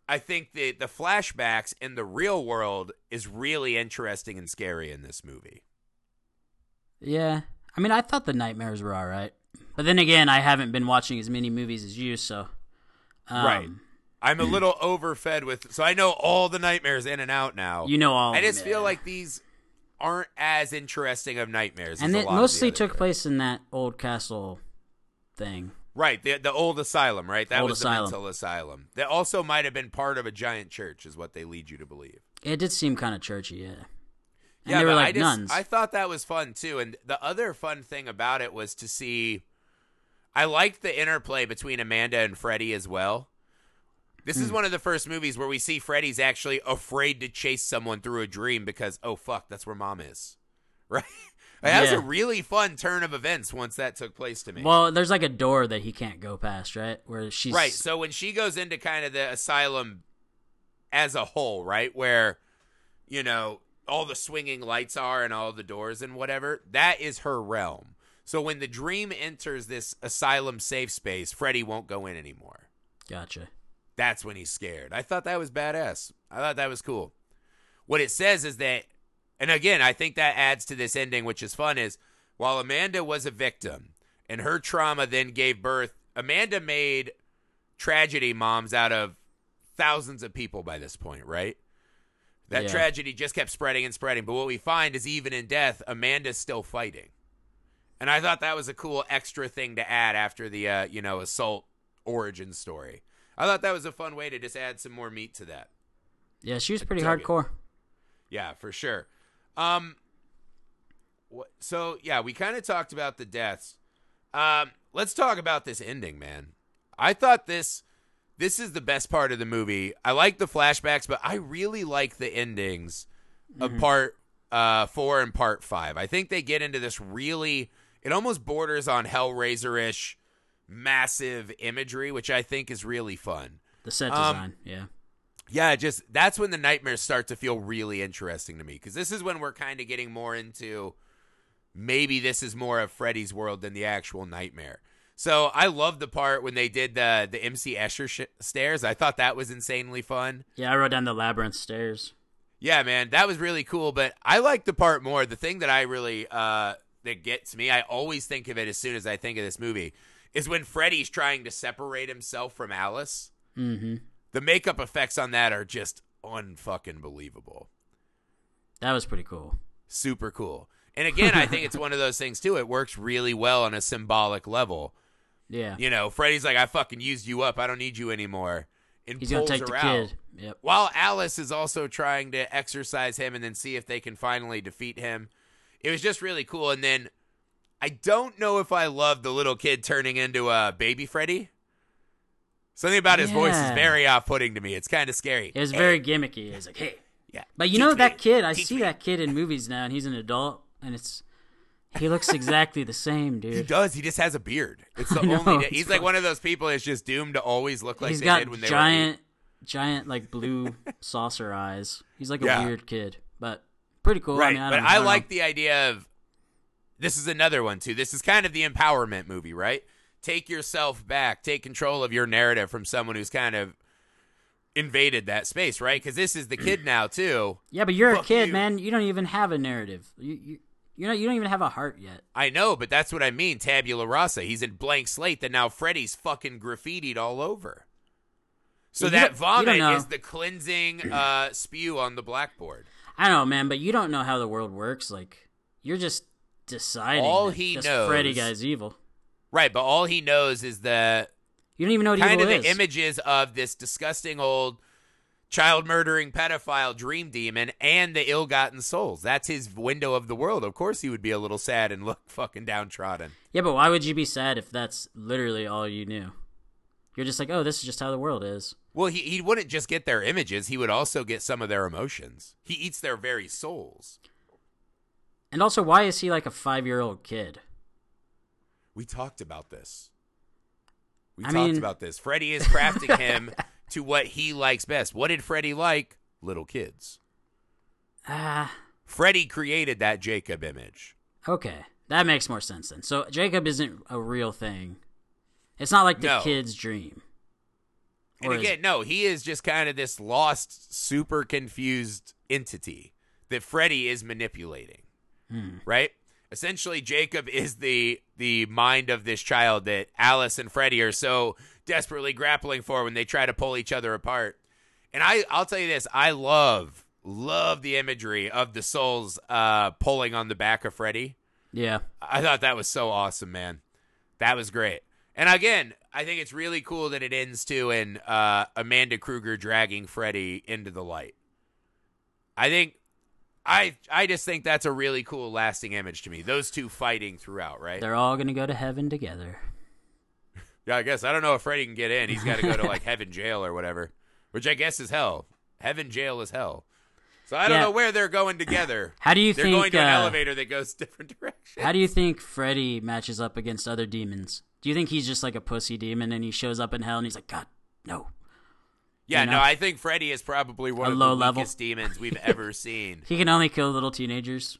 Speaker 1: I think the the flashbacks in the real world is really interesting and scary in this movie.
Speaker 2: Yeah. I mean, I thought the nightmares were all right, but then again, I haven't been watching as many movies as you, so. Um,
Speaker 1: Right. I'm a little overfed with, so I know all the nightmares in and out now.
Speaker 2: You know all.
Speaker 1: I
Speaker 2: of them,
Speaker 1: just feel like these aren't as interesting of nightmares.
Speaker 2: and
Speaker 1: as
Speaker 2: it
Speaker 1: a lot of the
Speaker 2: mostly took place in that old castle thing.
Speaker 1: Right, the the old asylum, right? That
Speaker 2: Old
Speaker 1: was
Speaker 2: asylum.
Speaker 1: the mental asylum. That also might have been part of a giant church, is what they lead you to believe.
Speaker 2: It did seem kind of churchy, yeah. And
Speaker 1: yeah,
Speaker 2: they were like
Speaker 1: I just,
Speaker 2: nuns.
Speaker 1: I thought that was fun too. And the other fun thing about it was to see. I liked the interplay between Amanda and Freddy as well. This
Speaker 2: Hmm.
Speaker 1: is one of the first movies where we see Freddy's actually afraid to chase someone through a dream because oh fuck, that's where mom is, right? That was a really fun turn of events once that took place to me.
Speaker 2: Well, there's like a door that he can't go past, right? Where she's
Speaker 1: Right. So when she goes into kind of the asylum as a whole, right, where you know all the swinging lights are and all the doors and whatever, that is her realm. So when the dream enters this asylum safe space, Freddy won't go in anymore.
Speaker 2: Gotcha.
Speaker 1: That's when he's scared. I thought that was badass. I thought that was cool. What it says is that, and again, I think that adds to this ending, which is fun, is while Amanda was a victim and her trauma then gave birth, Amanda made tragedy moms out of thousands of people by this point, right? That
Speaker 2: Yeah.
Speaker 1: tragedy just kept spreading and spreading. But what we find is even in death, Amanda's still fighting. And I thought that was a cool extra thing to add after the uh, you know assault origin story. I thought that was a fun way to just add some more meat to that.
Speaker 2: Yeah, she was pretty
Speaker 1: dug it.
Speaker 2: hardcore.
Speaker 1: Yeah, for sure. Um, so yeah, we kind of talked about the deaths. Um, let's talk about this ending, man. I thought this this is the best part of the movie. I like the flashbacks, but I really like the endings of part uh, four and part five. I think they get into this really. It almost borders on Hellraiser ish, massive imagery, which I think is really fun.
Speaker 2: The set
Speaker 1: Um,
Speaker 2: design, yeah.
Speaker 1: Yeah, just that's when the nightmares start to feel really interesting to me because this is when we're kind of getting more into maybe this is more of Freddy's world than the actual nightmare. So I love the part when they did the the MC Escher sh- stairs. I thought that was insanely fun.
Speaker 2: Yeah, I wrote down the labyrinth stairs.
Speaker 1: Yeah, man, that was really cool. But I like the part more. The thing that I really uh that gets me, I always think of it as soon as I think of this movie, is when Freddy's trying to separate himself from Alice.
Speaker 2: Mm-hmm.
Speaker 1: The makeup effects on that are just unfucking believable.
Speaker 2: That was pretty cool.
Speaker 1: super cool. And again, I think it's one of those things too. It works really well on a symbolic level.
Speaker 2: Yeah.
Speaker 1: You know, Freddy's like, "I fucking used you up. I don't need you anymore," and
Speaker 2: He's gonna
Speaker 1: pulls
Speaker 2: take the
Speaker 1: her out.
Speaker 2: kid. Yep.
Speaker 1: While Alice is also trying to exercise him and then see if they can finally defeat him. It was just really cool. And then I don't know if I love the little kid turning into a baby Freddy. Something about his voice is very off-putting to me. It's kind of scary.
Speaker 2: It was
Speaker 1: Hey,
Speaker 2: very gimmicky. It was like, hey.
Speaker 1: yeah.
Speaker 2: But you
Speaker 1: Teach
Speaker 2: know
Speaker 1: me.
Speaker 2: that kid, I
Speaker 1: Teach
Speaker 2: see
Speaker 1: me.
Speaker 2: that kid in movies now and he's an adult and it's he looks exactly the same, dude.
Speaker 1: He does. He just has a beard. It's the
Speaker 2: know,
Speaker 1: only.
Speaker 2: it's
Speaker 1: He's like one of those people that's just doomed to always look like
Speaker 2: He's
Speaker 1: they
Speaker 2: got
Speaker 1: did when they
Speaker 2: giant giant like blue saucer eyes. He's like a
Speaker 1: Yeah.
Speaker 2: weird kid, but pretty cool.
Speaker 1: were right.
Speaker 2: I mean, I
Speaker 1: but
Speaker 2: don't,
Speaker 1: I like
Speaker 2: know.
Speaker 1: the idea of. This is another one too. This is kind of the empowerment movie, right? Take yourself back. Take control of your narrative from someone who's kind of invaded that space, right? Because this is the kid now too.
Speaker 2: Yeah, but you're a kid,
Speaker 1: you.
Speaker 2: man. You don't even have a narrative. You you you're not, you don't even have a heart yet.
Speaker 1: I know, but that's what I mean. Tabula rasa. He's in blank slate that now Freddy's fucking graffitied all over. So
Speaker 2: You
Speaker 1: that
Speaker 2: don't- you don't
Speaker 1: vomit is the cleansing uh, spew on the blackboard.
Speaker 2: I know, man, but you don't know how the world works. Like you're just deciding.
Speaker 1: All he knows-
Speaker 2: Freddy guy's evil.
Speaker 1: Right, but all he knows is the
Speaker 2: You don't even know what
Speaker 1: kind
Speaker 2: evil
Speaker 1: of
Speaker 2: is.
Speaker 1: the images of this disgusting old child murdering pedophile dream demon and the ill-gotten souls. That's his window of the world. Of course he would be a little sad and look fucking downtrodden.
Speaker 2: Yeah, but why would you be sad if that's literally all you knew? You're just like, oh, this is just how the world is.
Speaker 1: Well, he, he wouldn't just get their images, he would also get some of their emotions. He eats their very souls.
Speaker 2: And also, why is he like a five year old kid?
Speaker 1: We talked about this. We
Speaker 2: I
Speaker 1: talked
Speaker 2: mean-
Speaker 1: about this. Freddy is crafting him to what he likes best. What did Freddy like? Little kids.
Speaker 2: Ah,
Speaker 1: Freddy created that Jacob image.
Speaker 2: okay, that makes more sense then. So Jacob isn't a real thing. It's not like the
Speaker 1: No.
Speaker 2: kid's dream.
Speaker 1: And
Speaker 2: Or is-
Speaker 1: again, no, he is just kind of this lost, super confused entity that Freddy is manipulating.
Speaker 2: Hmm.
Speaker 1: Right? Essentially, Jacob is the the mind of this child that Alice and Freddy are so desperately grappling for when they try to pull each other apart. And I, I'll tell you this, I love, love the imagery of the souls uh, pulling on the back of Freddy.
Speaker 2: Yeah,
Speaker 1: I thought that was so awesome, man. That was great. And again, I think it's really cool that it ends too in uh, Amanda Krueger dragging Freddy into the light. I think, I I just think that's a really cool, lasting image to me. Those two fighting throughout, right?
Speaker 2: they're all gonna go to heaven together.
Speaker 1: Yeah, I guess I don't know if Freddy can get in. He's got to go to like heaven jail or whatever, which I guess is hell. Heaven jail is hell. So I don't
Speaker 2: Yeah.
Speaker 1: know where they're going together.
Speaker 2: How do you
Speaker 1: They're
Speaker 2: think?
Speaker 1: going to an
Speaker 2: uh,
Speaker 1: elevator that goes different directions.
Speaker 2: How do you think Freddy matches up against other demons? Do you think he's just like a pussy demon and he shows up in hell and he's like, God, no.
Speaker 1: Yeah,
Speaker 2: you know?
Speaker 1: no, I think Freddy is probably one
Speaker 2: A
Speaker 1: of the
Speaker 2: level.
Speaker 1: weakest demons we've ever seen.
Speaker 2: He can only kill little teenagers.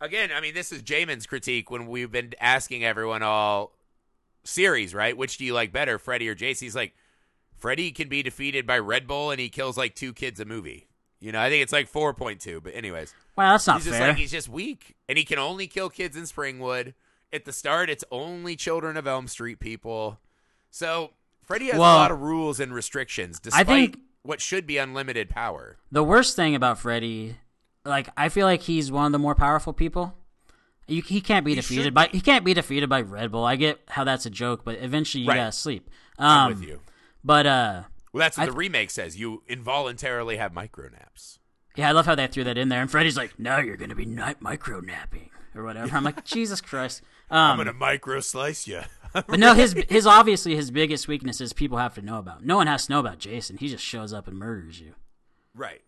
Speaker 1: Again, I mean, this is Jamin's critique when we've been asking everyone all series, right? Which do you like better, Freddy or Jace? He's like, Freddy can be defeated by Red Bull and he kills like two kids a movie. You know, I think it's like 4.2, but anyways.
Speaker 2: Well, that's not
Speaker 1: he's just
Speaker 2: fair.
Speaker 1: like, he's just weak. And he can only kill kids in Springwood. At the start, it's only children of Elm Street people. So, Freddy has
Speaker 2: Well,
Speaker 1: a lot of rules and restrictions,
Speaker 2: I
Speaker 1: despite
Speaker 2: think
Speaker 1: what should be unlimited power.
Speaker 2: The worst thing about Freddy, like I feel like he's one of the more powerful people. You, he can't be
Speaker 1: He
Speaker 2: defeated by he can't be defeated by Red Bull. I get how that's a joke, but eventually you
Speaker 1: Right.
Speaker 2: gotta sleep. Um,
Speaker 1: I'm with you.
Speaker 2: But uh,
Speaker 1: Well, that's what
Speaker 2: I
Speaker 1: the remake says. You involuntarily have micro naps.
Speaker 2: yeah, I love how they threw that in there. And Freddy's like, "Now you're gonna be night micro napping or whatever." I'm like, Jesus Christ.
Speaker 1: I'm
Speaker 2: Um,
Speaker 1: gonna micro slice you.
Speaker 2: But no, his his obviously his biggest weakness is people have to know about. No one has to know about Jason. He just shows up and murders you.
Speaker 1: Right.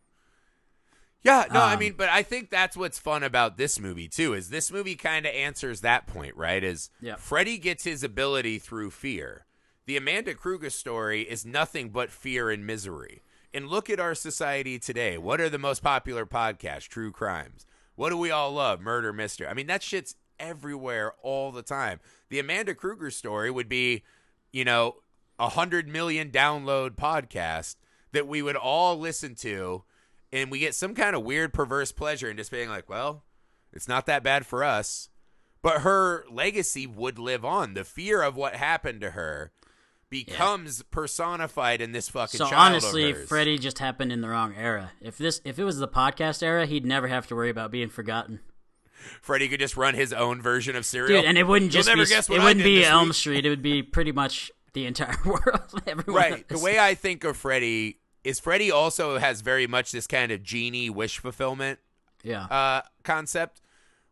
Speaker 1: Yeah, no, I
Speaker 2: Um,
Speaker 1: mean, but I think that's what's fun about this movie too. Is this movie kind of answers that point, right? Is
Speaker 2: Yeah.
Speaker 1: Freddy gets his ability through fear. The Amanda Krueger story is nothing but fear and misery. And look at our society today. What are the most popular podcasts? True crimes. What do we all love? Murder mystery. I mean, that shit's everywhere all the time. The Amanda Krueger story would be, you know, a hundred million download podcast that we would all listen to, and we get some kind of weird perverse pleasure in just being like, well, it's not that bad for us. But her legacy would live on. The fear of what happened to her becomes personified in this fucking
Speaker 2: So
Speaker 1: child
Speaker 2: honestly. Freddy just happened in the wrong era. If this if it was the podcast era, he'd never have to worry about being forgotten.
Speaker 1: Freddy could just run his own version of serial.
Speaker 2: Dude, and it wouldn't
Speaker 1: You'll
Speaker 2: just be it wouldn't be Elm
Speaker 1: week.
Speaker 2: Street. It would be pretty much the entire world.
Speaker 1: Right. The way I think of Freddy is Freddy also has very much this kind of genie wish fulfillment
Speaker 2: Yeah.
Speaker 1: uh, concept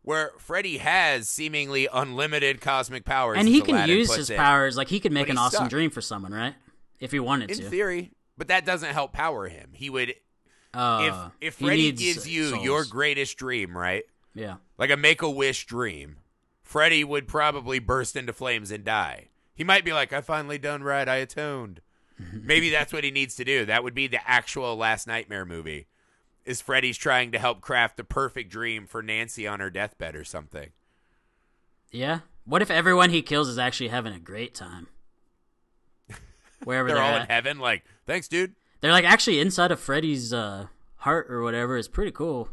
Speaker 1: where Freddy has seemingly unlimited cosmic powers.
Speaker 2: and he can
Speaker 1: Aladdin
Speaker 2: use his
Speaker 1: it.
Speaker 2: powers like he could make an awesome
Speaker 1: stuck.
Speaker 2: dream for someone, right? If he wanted
Speaker 1: in
Speaker 2: to.
Speaker 1: In theory, but that doesn't help power him. He would
Speaker 2: uh,
Speaker 1: if if Freddy gives you
Speaker 2: souls.
Speaker 1: your greatest dream, right?
Speaker 2: Yeah.
Speaker 1: Like a make a wish dream, Freddy would probably burst into flames and die. He might be like, I finally done right, I atoned. Maybe that's what he needs to do. That would be the actual last nightmare movie. Is Freddy's trying to help craft the perfect dream for Nancy on her deathbed or something?
Speaker 2: Yeah. What if everyone he kills is actually having a great time? Wherever
Speaker 1: They're
Speaker 2: they're,
Speaker 1: all
Speaker 2: at.
Speaker 1: in heaven, like, thanks, dude.
Speaker 2: They're like actually inside of Freddy's uh, heart or whatever is pretty cool.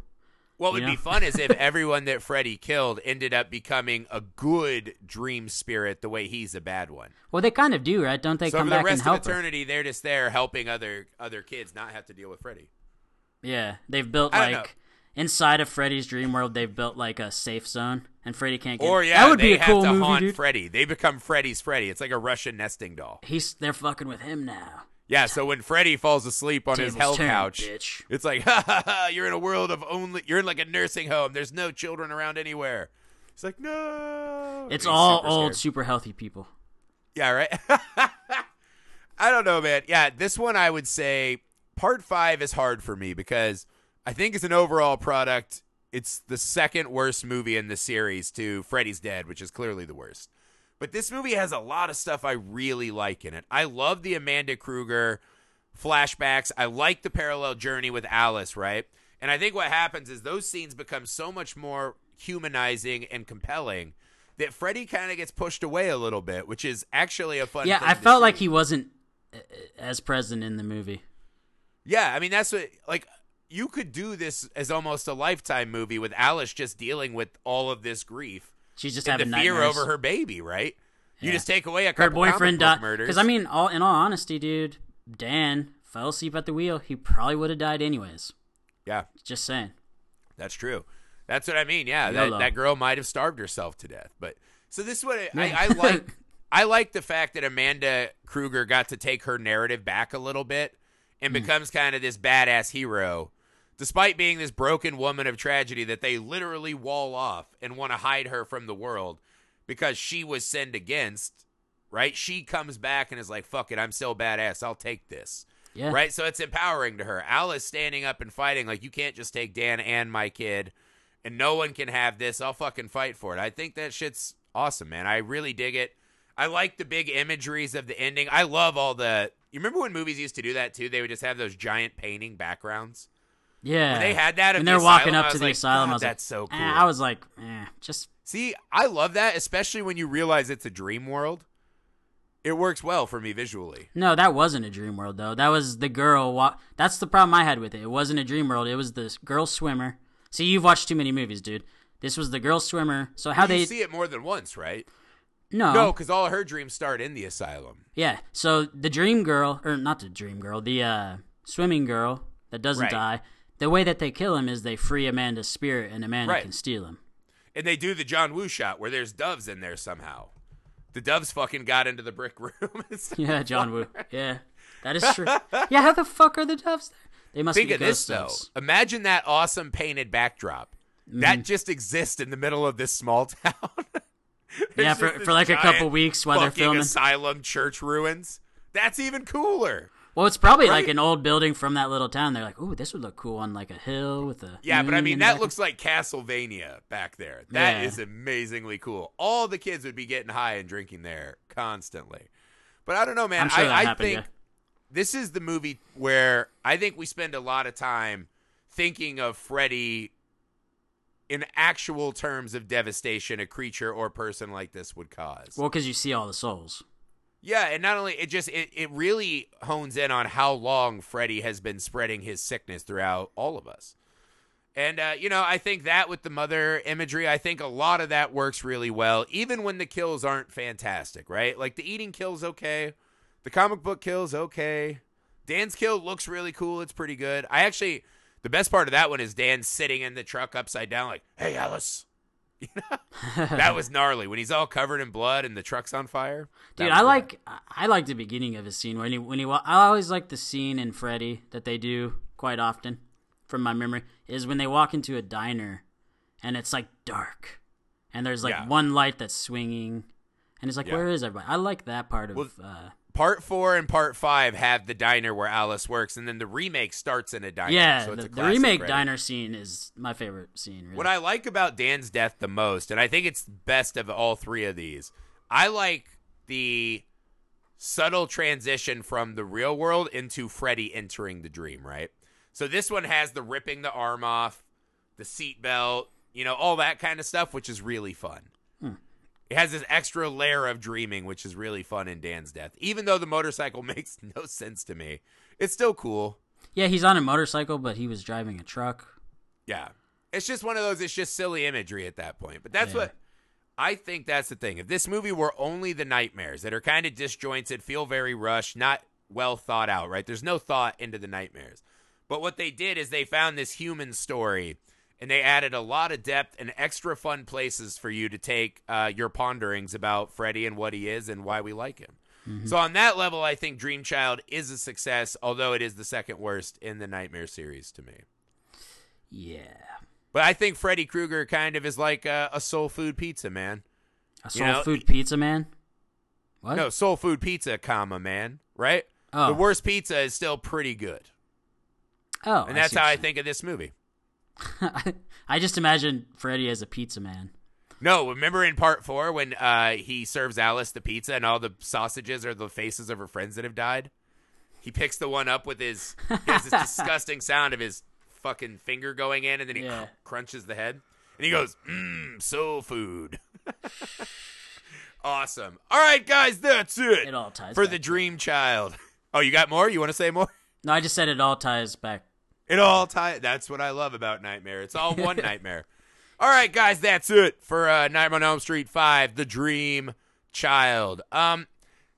Speaker 1: What would
Speaker 2: You
Speaker 1: be fun is if everyone that Freddy killed ended up becoming a good dream spirit the way he's a bad one.
Speaker 2: Well, they kind of do, right? Don't they
Speaker 1: so
Speaker 2: come
Speaker 1: for the
Speaker 2: back and
Speaker 1: rest of
Speaker 2: help her?
Speaker 1: eternity, they're just there helping other other kids not have to deal with Freddy.
Speaker 2: Yeah, they've built
Speaker 1: know.
Speaker 2: like inside of Freddy's dream world. They've built like a safe zone, and Freddy can't get.
Speaker 1: Or yeah,
Speaker 2: that would
Speaker 1: they
Speaker 2: be a
Speaker 1: have
Speaker 2: cool
Speaker 1: to
Speaker 2: movie,
Speaker 1: haunt
Speaker 2: dude.
Speaker 1: Freddy. They become Freddy's Freddy. It's like a Russian nesting doll.
Speaker 2: He's they're fucking with him now.
Speaker 1: Yeah, so when Freddy falls asleep on his hell
Speaker 2: turned,
Speaker 1: couch,
Speaker 2: bitch.
Speaker 1: it's like, ha ha ha, you're in a world of only, you're in like a nursing home. There's no children around anywhere. It's like, no.
Speaker 2: It's
Speaker 1: He's
Speaker 2: all
Speaker 1: super
Speaker 2: old,
Speaker 1: scared.
Speaker 2: super healthy people.
Speaker 1: Yeah, right. I don't know, man. Yeah, this one I would say part five is hard for me because I think as an overall product, it's the second worst movie in the series to Freddy's Dead, which is clearly the worst. But this movie has a lot of stuff I really like in it. I love the Amanda Krueger flashbacks. I like the parallel journey with Alice, right? And I think what happens is those scenes become so much more humanizing and compelling that Freddy kind of gets pushed away a little bit, which is actually a fun.
Speaker 2: yeah, I felt like he wasn't uh, as present in the movie.
Speaker 1: Yeah, I mean that's what like you could do this as almost a lifetime movie with Alice just dealing with all of this grief
Speaker 2: She's just
Speaker 1: and the fear
Speaker 2: nightmares.
Speaker 1: over her baby, right? You
Speaker 2: Yeah.
Speaker 1: just take away a
Speaker 2: Her boyfriend
Speaker 1: comic
Speaker 2: died. Because I mean, all in all honesty, dude, Dan fell asleep at the wheel. He probably would have died anyways.
Speaker 1: yeah,
Speaker 2: Just saying.
Speaker 1: that's true. That's what I mean. Yeah, that, that girl might have starved herself to death. But so this is what I, I, I like. I like the fact that Amanda Krueger got to take her narrative back a little bit and
Speaker 2: Hmm.
Speaker 1: becomes kind of this badass hero, despite being this broken woman of tragedy that they literally wall off and want to hide her from the world because she was sinned against. Right? She comes back and is like, "Fuck it, I'm so badass. I'll take this."
Speaker 2: Yeah.
Speaker 1: Right? So it's empowering to her. Alice standing up and fighting like you can't just take Dan and my kid and no one can have this. I'll fucking fight for it. I think that shit's awesome, man. I really dig it. I like the big imageries of the ending. I love all the You remember when movies used to do that too? They would just have those giant painting backgrounds.
Speaker 2: Yeah.
Speaker 1: When they had that and
Speaker 2: they're walking
Speaker 1: asylum,
Speaker 2: up to the
Speaker 1: like,
Speaker 2: asylum, I was
Speaker 1: that's
Speaker 2: like,
Speaker 1: so cool.
Speaker 2: eh, I was like, eh, just
Speaker 1: See, I love that, especially when you realize it's a dream world. It works well for me visually.
Speaker 2: no. That wasn't a dream world though. That was the girl. Wa- That's the problem I had with it. It wasn't a dream world. It was the girl swimmer. See, you've watched too many movies, dude. This was the girl swimmer. So how
Speaker 1: you
Speaker 2: they
Speaker 1: see it more than once, right?
Speaker 2: no
Speaker 1: No, because all her dreams start in the asylum.
Speaker 2: Yeah. So the dream girl, or not the dream girl, the uh, swimming girl that doesn't
Speaker 1: Right.
Speaker 2: die. The way that they kill him is they free Amanda's spirit, and Amanda
Speaker 1: Right.
Speaker 2: can steal him.
Speaker 1: And they do the John Woo shot where there's doves in there somehow. The doves fucking got into the brick room.
Speaker 2: Yeah, John Woo. Yeah, that is true. Yeah, how the fuck are the doves there? They must
Speaker 1: Think
Speaker 2: be
Speaker 1: of this
Speaker 2: ghost
Speaker 1: though.
Speaker 2: doves.
Speaker 1: Imagine that awesome painted backdrop. That mm. just exists in the middle of this small town.
Speaker 2: Yeah, for, for like a couple weeks while they're filming.
Speaker 1: asylum church ruins. That's even cooler.
Speaker 2: Well, it's probably
Speaker 1: Right.
Speaker 2: like an old building from that little town. They're like, "Ooh, this would look cool on like a hill with a."
Speaker 1: Yeah, but I mean that
Speaker 2: back."
Speaker 1: looks like Castlevania back there. That is
Speaker 2: Yeah.
Speaker 1: amazingly cool. All the kids would be getting high and drinking there constantly. But I don't know, man.
Speaker 2: Sure
Speaker 1: I, I
Speaker 2: happened,
Speaker 1: think
Speaker 2: yeah.
Speaker 1: this is the movie where I think we spend a lot of time thinking of Freddy in actual terms of devastation a creature or person like this would cause.
Speaker 2: Well, because you see all the souls.
Speaker 1: Yeah, and not only it just it, it really hones in on how long Freddy has been spreading his sickness throughout all of us. And uh, you know, I think that with the mother imagery, I think a lot of that works really well, even when the kills aren't fantastic, right? Like the eating kills okay, the comic book kills okay. Dan's kill looks really cool. It's pretty good. I actually the best part of that one is Dan sitting in the truck upside down, like, "Hey, Alice." You know? that was gnarly when he's all covered in blood and the truck's on fire.
Speaker 2: Dude, I like I like the beginning of his scene when he when he I always like the scene in Freddy that they do quite often from my memory is when they walk into a diner and it's like dark and there's like
Speaker 1: Yeah.
Speaker 2: one light that's swinging and it's like
Speaker 1: Yeah.
Speaker 2: where is everybody? I like that part of
Speaker 1: Well,
Speaker 2: uh,
Speaker 1: part four and part five have the diner where Alice works, and then the remake starts in a diner.
Speaker 2: yeah
Speaker 1: so it's
Speaker 2: the, the remake diner scene is my favorite scene. Really.
Speaker 1: What I like about Dan's death the most, and I think it's best of all three of these, I like the subtle transition from the real world into Freddy entering the dream. Right. So this one has the ripping the arm off, the seatbelt, you know, all that kind of stuff, which is really fun. It has this extra layer of dreaming, which is really fun in Dan's death. Even though the motorcycle makes no sense to me, it's still cool.
Speaker 2: yeah, he's on a motorcycle, but he was driving a truck.
Speaker 1: Yeah. It's just one of those, it's just silly imagery at that point. But that's
Speaker 2: Yeah.
Speaker 1: what I think that's the thing. If this movie were only the nightmares that are kind of disjointed, feel very rushed, not well thought out, right? There's no thought into the nightmares. But what they did is they found this human story and they added a lot of depth and extra fun places for you to take uh, your ponderings about Freddy and what he is and why we like him. So on that level, I think Dream Child is a success, although it is the second worst in the Nightmare series to me.
Speaker 2: Yeah,
Speaker 1: But I think Freddy Krueger kind of is like a, a soul food pizza, man.
Speaker 2: a
Speaker 1: You
Speaker 2: soul
Speaker 1: know,
Speaker 2: food pizza man. What?
Speaker 1: No, soul food pizza, comma, man. Right?
Speaker 2: Oh.
Speaker 1: The worst pizza is still pretty good.
Speaker 2: oh,
Speaker 1: And that's how I think of this movie.
Speaker 2: I just imagine Freddy as a pizza man.
Speaker 1: No, remember in part four when uh, he serves Alice the pizza and all the sausages are the faces of her friends that have died? He picks the one up with his, he has this disgusting sound of his fucking finger going in and then he
Speaker 2: Yeah.
Speaker 1: crunches the head. And he goes, mmm, soul food. awesome. All right, guys, that's it.
Speaker 2: It all ties
Speaker 1: for the dream child. Oh, you got more? You want to say more?
Speaker 2: No, I just said it all ties back.
Speaker 1: It all ties. That's what I love about Nightmare. It's all one nightmare. All right, guys, that's it for uh, Nightmare on Elm Street Five: The Dream Child. Um,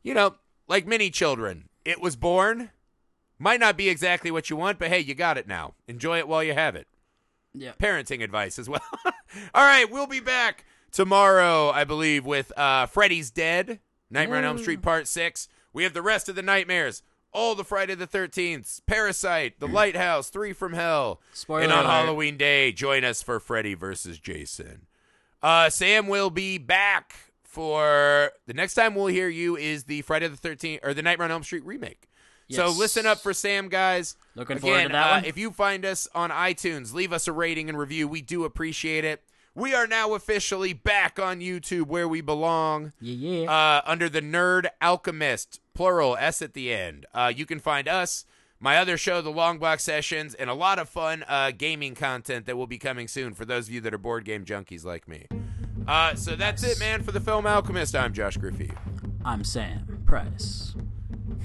Speaker 1: you know, like many children, it was born. Might not be exactly what you want, but hey, you got it now. Enjoy it while you have it.
Speaker 2: Yeah.
Speaker 1: Parenting advice as well. all right, we'll be back tomorrow, I believe, with uh, Freddy's Dead, Nightmare on Elm Street Part Six. We have the rest of the nightmares. All the Friday the 13th, Parasite, The Lighthouse, Three from Hell.
Speaker 2: Spoiler
Speaker 1: and on
Speaker 2: alert.
Speaker 1: Halloween Day, join us for Freddy versus Jason. Uh, Sam will be back for the next time we'll hear you is the Friday the 13th or the Nightmare on Elm Street remake. So listen up for Sam, guys.
Speaker 2: Looking
Speaker 1: Again,
Speaker 2: forward to that
Speaker 1: uh,
Speaker 2: one.
Speaker 1: If you find us on iTunes, leave us a rating and review. We do appreciate it. We are now officially back on YouTube where we belong
Speaker 2: Yeah, yeah.
Speaker 1: uh, under the Nerd Alchemist, plural, S at the end. Uh, you can find us, my other show, The Long Box Sessions, and a lot of fun uh, gaming content that will be coming soon for those of you that are board game junkies like me. Uh, so that's it, man, for the Film Alchemist. I'm Josh Griffey.
Speaker 2: I'm Sam Price.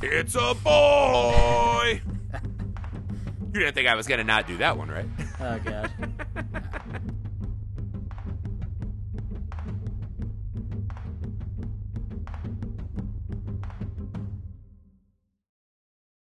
Speaker 1: It's a boy! you didn't think I was going to not do that one, right?
Speaker 2: Oh, God.